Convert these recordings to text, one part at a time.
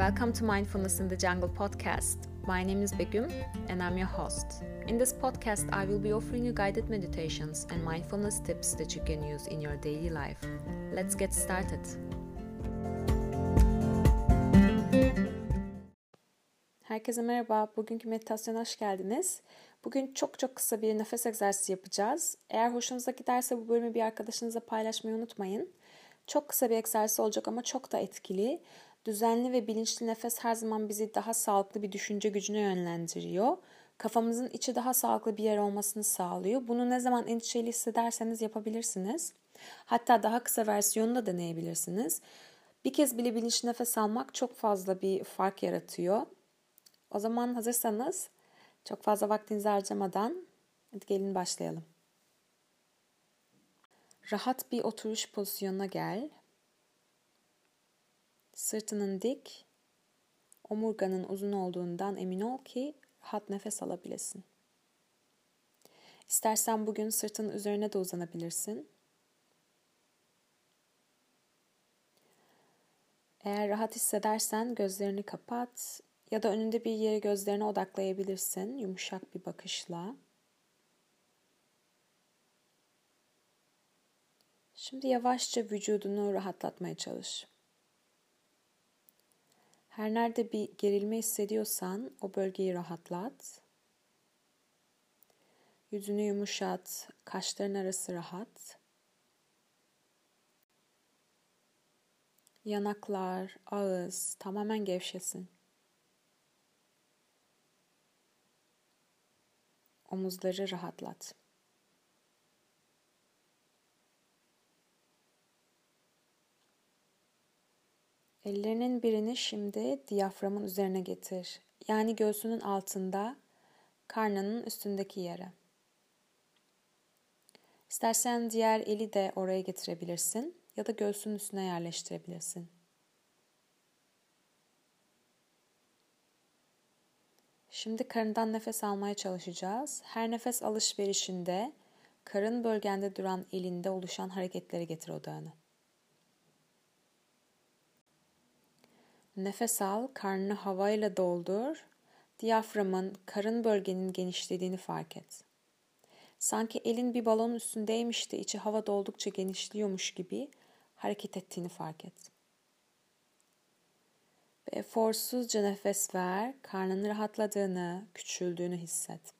Welcome to Mindfulness in the Jungle podcast. My name is Begum and I'm your host. In this podcast, I will be offering you guided meditations and mindfulness tips that you can use in your daily life. Let's get started. Herkese merhaba. Bugünkü meditasyona hoş geldiniz. Bugün çok çok kısa bir nefes egzersizi yapacağız. Eğer hoşunuza giderse bu bölümü bir arkadaşınıza paylaşmayı unutmayın. Çok kısa bir egzersiz olacak ama çok da etkili. Düzenli ve bilinçli nefes her zaman bizi daha sağlıklı bir düşünce gücüne yönlendiriyor. Kafamızın içi daha sağlıklı bir yer olmasını sağlıyor. Bunu ne zaman endişeli hissederseniz yapabilirsiniz. Hatta daha kısa versiyonunu da deneyebilirsiniz. Bir kez bile bilinçli nefes almak çok fazla bir fark yaratıyor. O zaman hazırsanız çok fazla vaktinizi harcamadan hadi gelin başlayalım. Rahat bir oturuş pozisyonuna gel. Sırtının dik, omurganın uzun olduğundan emin ol ki rahat nefes alabilesin. İstersen bugün sırtın üzerine de uzanabilirsin. Eğer rahat hissedersen gözlerini kapat ya da önünde bir yere gözlerine odaklayabilirsin yumuşak bir bakışla. Şimdi yavaşça vücudunu rahatlatmaya çalış. Her nerede bir gerilme hissediyorsan o bölgeyi rahatlat. Yüzünü yumuşat, kaşların arası rahat. Yanaklar, ağız tamamen gevşesin. Omuzları rahatlat. Ellerinin birini şimdi diyaframın üzerine getir. Yani göğsünün altında, karnının üstündeki yere. İstersen diğer eli de oraya getirebilirsin ya da göğsünün üstüne yerleştirebilirsin. Şimdi karından nefes almaya çalışacağız. Her nefes alışverişinde karın bölgende duran elinde oluşan hareketleri getir odağını. Nefes al, karnını havayla doldur. Diyaframın, karın bölgenin genişlediğini fark et. Sanki elin bir balonun üstündeymiş de içi hava doldukça genişliyormuş gibi hareket ettiğini fark et. Ve eforsuzca nefes ver, karnının rahatladığını, küçüldüğünü hisset.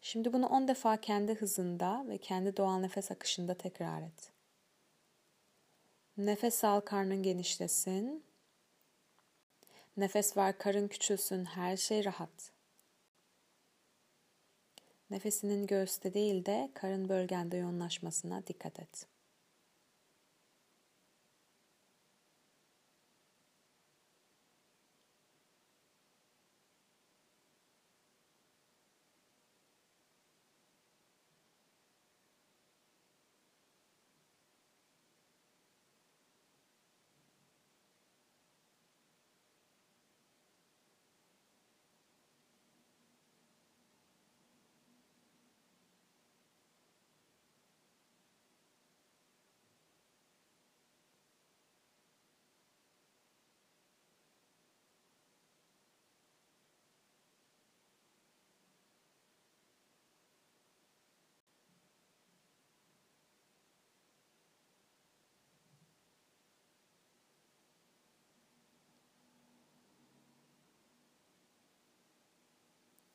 Şimdi bunu 10 defa kendi hızında ve kendi doğal nefes akışında tekrar et. Nefes al karnın genişlesin. Nefes ver karın küçülsün her şey rahat. Nefesinin göğüste değil de karın bölgende yoğunlaşmasına dikkat et.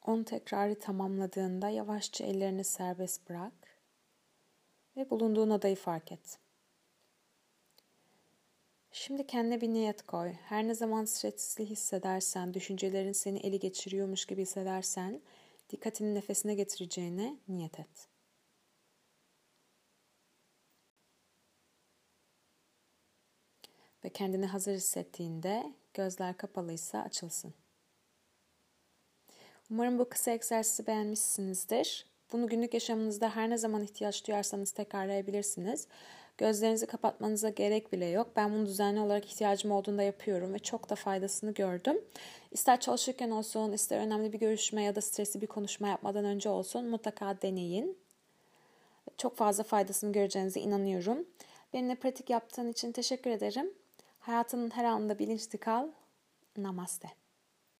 On tekrarı tamamladığında yavaşça ellerini serbest bırak ve bulunduğun odayı fark et. Şimdi kendine bir niyet koy. Her ne zaman stresli hissedersen, düşüncelerin seni eli geçiriyormuş gibi hissedersen, dikkatini nefesine getireceğine niyet et. Ve kendini hazır hissettiğinde gözler kapalıysa açılsın. Umarım bu kısa egzersizi beğenmişsinizdir. Bunu günlük yaşamınızda her ne zaman ihtiyaç duyarsanız tekrarlayabilirsiniz. Gözlerinizi kapatmanıza gerek bile yok. Ben bunu düzenli olarak ihtiyacım olduğunda yapıyorum ve çok da faydasını gördüm. İster çalışırken olsun, ister önemli bir görüşme ya da stresli bir konuşma yapmadan önce olsun mutlaka deneyin. Çok fazla faydasını göreceğinize inanıyorum. Benimle pratik yaptığın için teşekkür ederim. Hayatının her anında bilinçli kal. Namaste.